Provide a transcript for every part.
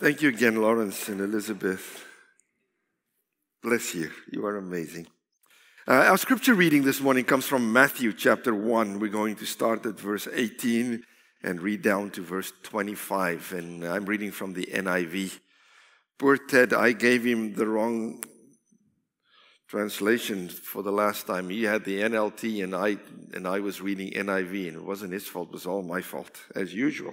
Thank you again, Lawrence and Elizabeth. Bless you. You are amazing. Uh, our scripture reading this morning comes from Matthew chapter 1. We're going to start at verse 18 and read down to verse 25. And I'm reading from the NIV. Poor Ted, I gave him the wrong translation for the last time. He had the NLT and I and I was reading NIV and it wasn't his fault, it was all my fault, as usual.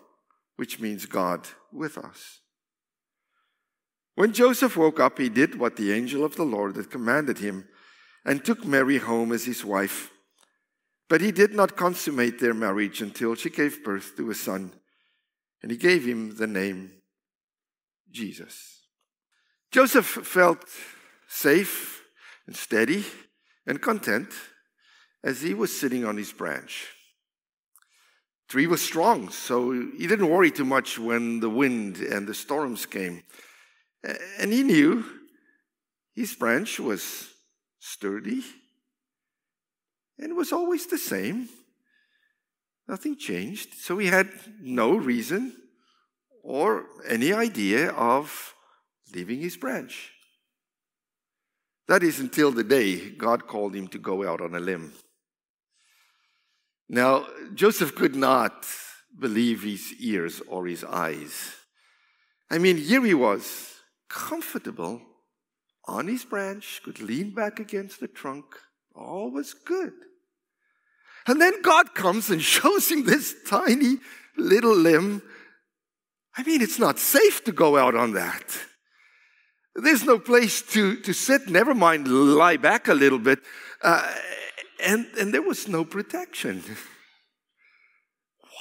which means God with us. When Joseph woke up, he did what the angel of the Lord had commanded him and took Mary home as his wife. But he did not consummate their marriage until she gave birth to a son, and he gave him the name Jesus. Joseph felt safe and steady and content as he was sitting on his branch. Tree was strong, so he didn't worry too much when the wind and the storms came. And he knew his branch was sturdy and was always the same. Nothing changed. So he had no reason or any idea of leaving his branch. That is until the day God called him to go out on a limb. Now, Joseph could not believe his ears or his eyes. I mean, here he was, comfortable on his branch, could lean back against the trunk, all was good. And then God comes and shows him this tiny little limb. I mean, it's not safe to go out on that. There's no place to, to sit, never mind lie back a little bit. Uh, and, and there was no protection.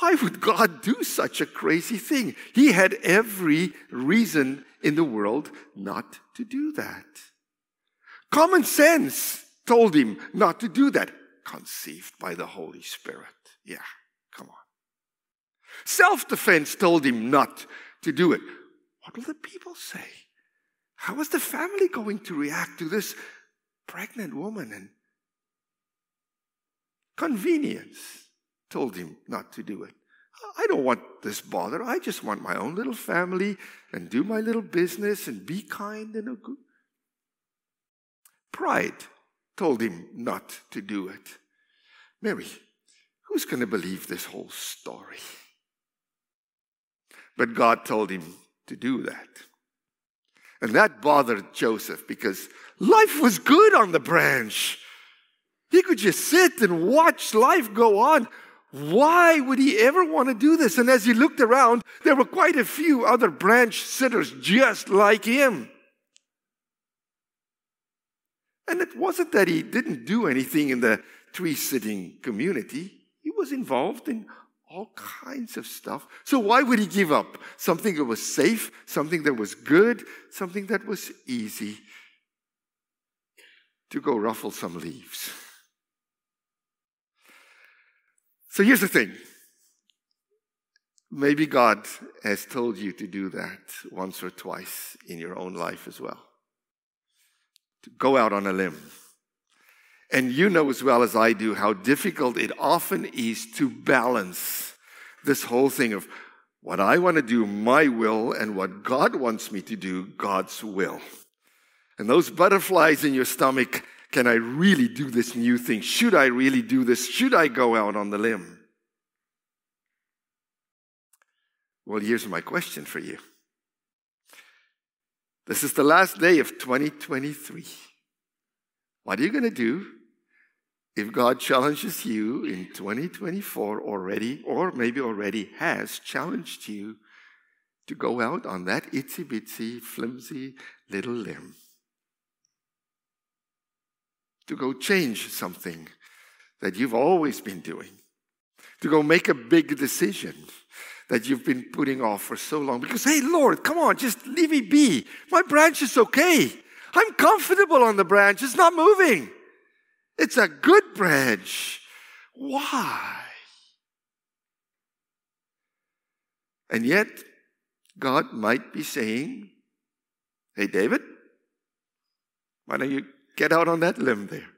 Why would God do such a crazy thing? He had every reason in the world not to do that. Common sense told him not to do that. Conceived by the Holy Spirit. Yeah, come on. Self defense told him not to do it. What will the people say? How was the family going to react to this pregnant woman? And convenience told him not to do it. I don't want this bother. I just want my own little family and do my little business and be kind and a good. Pride told him not to do it. Mary, who's going to believe this whole story? But God told him to do that. And that bothered Joseph because life was good on the branch. He could just sit and watch life go on. Why would he ever want to do this? And as he looked around, there were quite a few other branch sitters just like him. And it wasn't that he didn't do anything in the tree sitting community, he was involved in all kinds of stuff. So why would he give up something that was safe, something that was good, something that was easy to go ruffle some leaves? So here's the thing. Maybe God has told you to do that once or twice in your own life as well. To go out on a limb. And you know as well as I do how difficult it often is to balance this whole thing of what I want to do, my will, and what God wants me to do, God's will. And those butterflies in your stomach can I really do this new thing? Should I really do this? Should I go out on the limb? Well, here's my question for you This is the last day of 2023. What are you going to do if God challenges you in 2024 already, or maybe already has challenged you to go out on that itsy bitsy, flimsy little limb? To go change something that you've always been doing, to go make a big decision that you've been putting off for so long. Because, hey, Lord, come on, just leave me be. My branch is okay. I'm comfortable on the branch, it's not moving. It's a good branch. Why? And yet, God might be saying, Hey, David, why don't you get out on that limb there?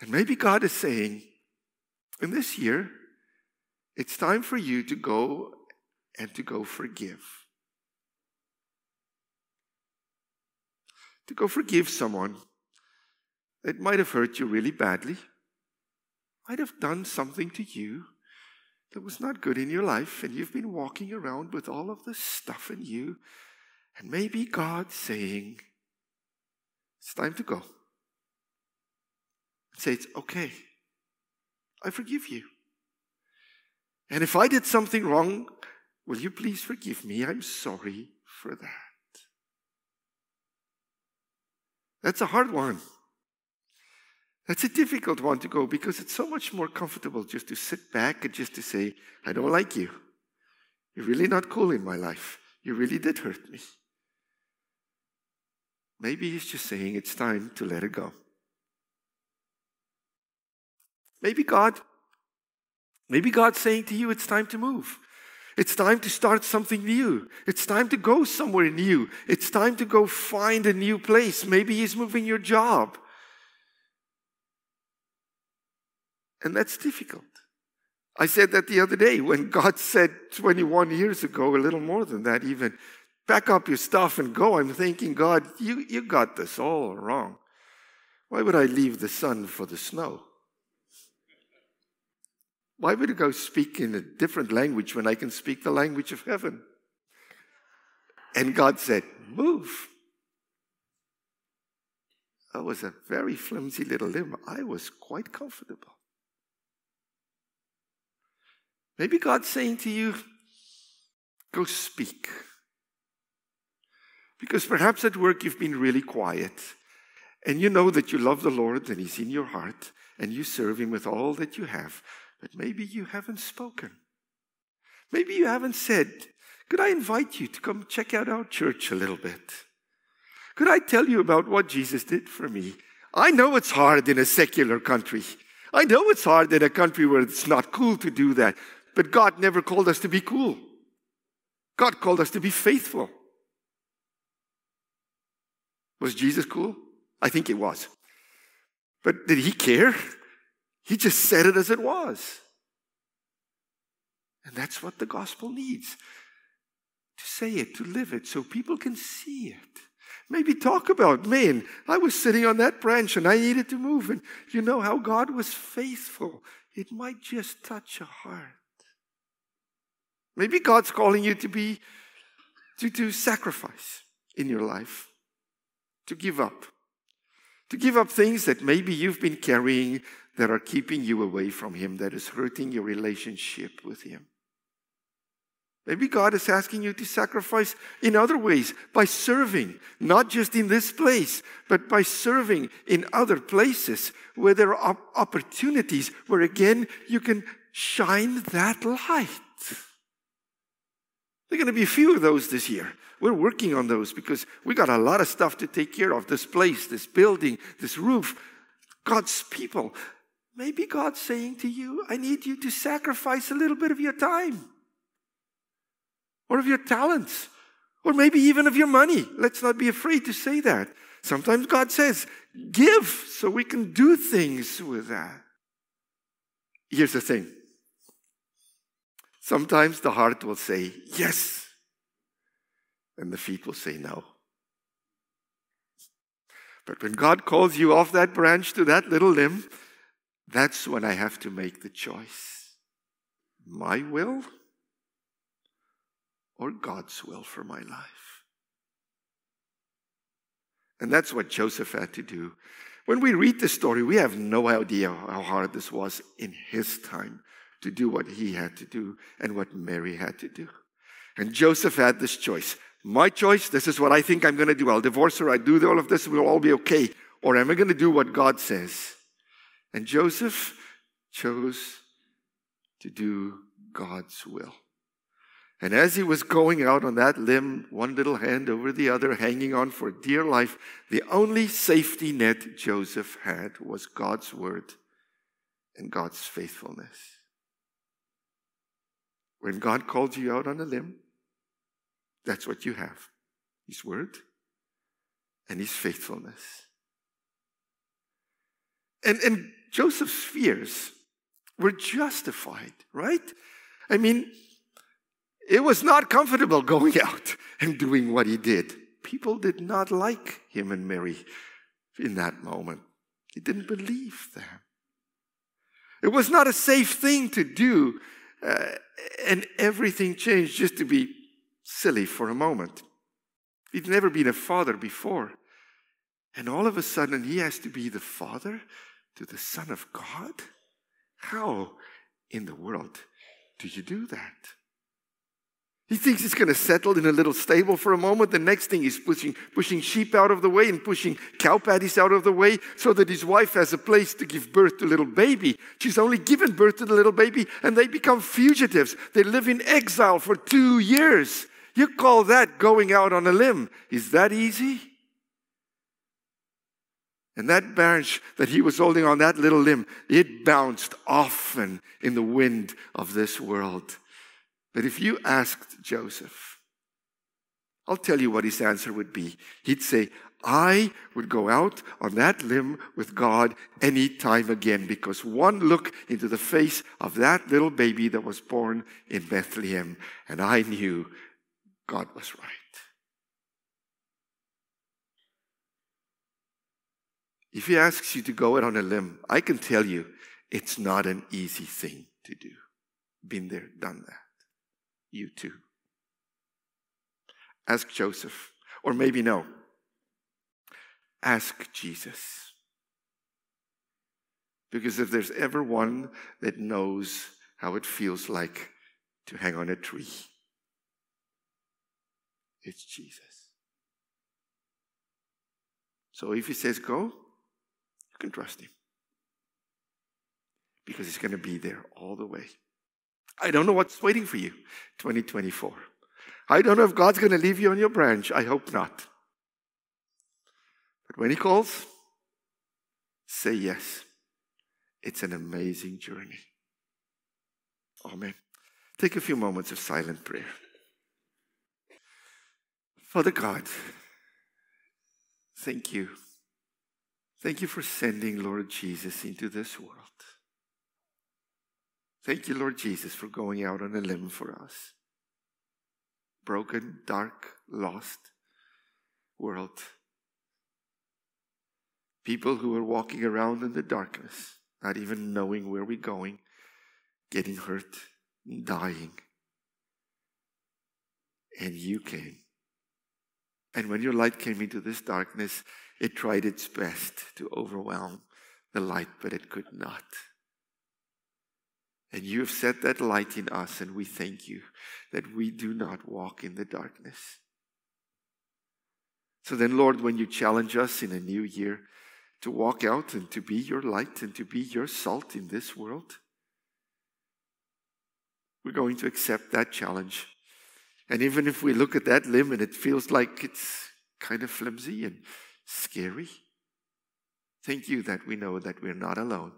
And maybe God is saying, in this year, it's time for you to go and to go forgive. To go forgive someone that might have hurt you really badly, might have done something to you that was not good in your life, and you've been walking around with all of this stuff in you, and maybe God's saying, It's time to go. Say, It's okay. I forgive you. And if I did something wrong, will you please forgive me? I'm sorry for that. That's a hard one. That's a difficult one to go because it's so much more comfortable just to sit back and just to say, I don't like you. You're really not cool in my life. You really did hurt me. Maybe he's just saying it's time to let it go. Maybe God Maybe God's saying to you, it's time to move. It's time to start something new. It's time to go somewhere new. It's time to go find a new place. Maybe He's moving your job. And that's difficult. I said that the other day when God said 21 years ago, a little more than that even, pack up your stuff and go. I'm thinking, God, you, you got this all wrong. Why would I leave the sun for the snow? Why would I go speak in a different language when I can speak the language of heaven? And God said, Move. That was a very flimsy little limb. I was quite comfortable. Maybe God's saying to you, Go speak. Because perhaps at work you've been really quiet and you know that you love the Lord and He's in your heart and you serve Him with all that you have. But maybe you haven't spoken. Maybe you haven't said, Could I invite you to come check out our church a little bit? Could I tell you about what Jesus did for me? I know it's hard in a secular country. I know it's hard in a country where it's not cool to do that. But God never called us to be cool. God called us to be faithful. Was Jesus cool? I think he was. But did he care? He just said it as it was. And that's what the gospel needs to say it, to live it, so people can see it. Maybe talk about, man, I was sitting on that branch and I needed to move. And you know how God was faithful. It might just touch a heart. Maybe God's calling you to be, to, to sacrifice in your life, to give up. To give up things that maybe you've been carrying that are keeping you away from Him, that is hurting your relationship with Him. Maybe God is asking you to sacrifice in other ways by serving, not just in this place, but by serving in other places where there are opportunities where again you can shine that light. There are going to be a few of those this year. We're working on those because we got a lot of stuff to take care of this place, this building, this roof, God's people. Maybe God's saying to you, I need you to sacrifice a little bit of your time or of your talents or maybe even of your money. Let's not be afraid to say that. Sometimes God says, give so we can do things with that. Here's the thing sometimes the heart will say, yes, and the feet will say, no. But when God calls you off that branch to that little limb, that's when I have to make the choice my will or God's will for my life. And that's what Joseph had to do. When we read the story, we have no idea how hard this was in his time to do what he had to do and what Mary had to do. And Joseph had this choice. My choice, this is what I think I'm going to do. I'll divorce her, I do all of this, we'll all be okay. Or am I going to do what God says? And Joseph chose to do God's will. And as he was going out on that limb, one little hand over the other, hanging on for dear life, the only safety net Joseph had was God's word and God's faithfulness. When God called you out on a limb, that's what you have His word and His faithfulness. And, and Joseph's fears were justified, right? I mean, it was not comfortable going out and doing what he did. People did not like him and Mary in that moment. He didn't believe them. It was not a safe thing to do, uh, and everything changed just to be silly for a moment. He'd never been a father before. And all of a sudden, he has to be the father to the Son of God? How in the world do you do that? He thinks he's going to settle in a little stable for a moment. The next thing he's pushing, pushing sheep out of the way and pushing cow patties out of the way so that his wife has a place to give birth to a little baby. She's only given birth to the little baby and they become fugitives. They live in exile for two years. You call that going out on a limb? Is that easy? And that branch that he was holding on that little limb, it bounced often in the wind of this world. But if you asked Joseph, I'll tell you what his answer would be. He'd say, I would go out on that limb with God any time again because one look into the face of that little baby that was born in Bethlehem, and I knew God was right. If he asks you to go out on a limb, I can tell you it's not an easy thing to do. Been there, done that. You too. Ask Joseph, or maybe no. Ask Jesus. Because if there's ever one that knows how it feels like to hang on a tree, it's Jesus. So if he says go, you can trust him because he's going to be there all the way. I don't know what's waiting for you 2024. I don't know if God's going to leave you on your branch. I hope not. But when he calls, say yes. It's an amazing journey. Amen. Take a few moments of silent prayer. Father God, thank you Thank you for sending Lord Jesus into this world. Thank you, Lord Jesus, for going out on a limb for us. Broken, dark, lost world. People who are walking around in the darkness, not even knowing where we're going, getting hurt, dying. And you came. And when your light came into this darkness, it tried its best to overwhelm the light, but it could not. And you have set that light in us, and we thank you that we do not walk in the darkness. So then, Lord, when you challenge us in a new year to walk out and to be your light and to be your salt in this world, we're going to accept that challenge. And even if we look at that limb and it feels like it's kind of flimsy and scary? Thank you that we know that we're not alone.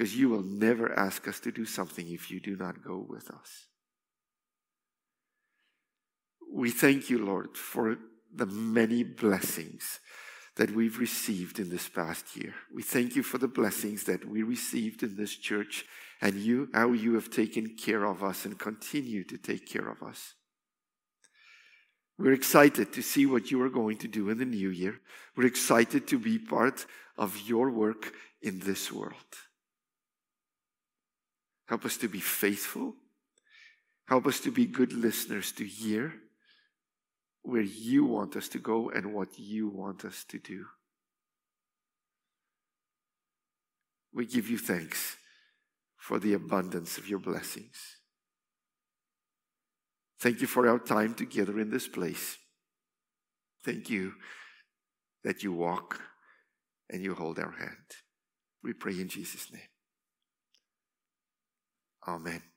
Because you will never ask us to do something if you do not go with us. We thank you, Lord, for the many blessings that we've received in this past year. We thank you for the blessings that we received in this church and you, how you have taken care of us and continue to take care of us. We're excited to see what you are going to do in the new year. We're excited to be part of your work in this world. Help us to be faithful. Help us to be good listeners to hear where you want us to go and what you want us to do. We give you thanks for the abundance of your blessings. Thank you for our time together in this place. Thank you that you walk and you hold our hand. We pray in Jesus' name. Amen.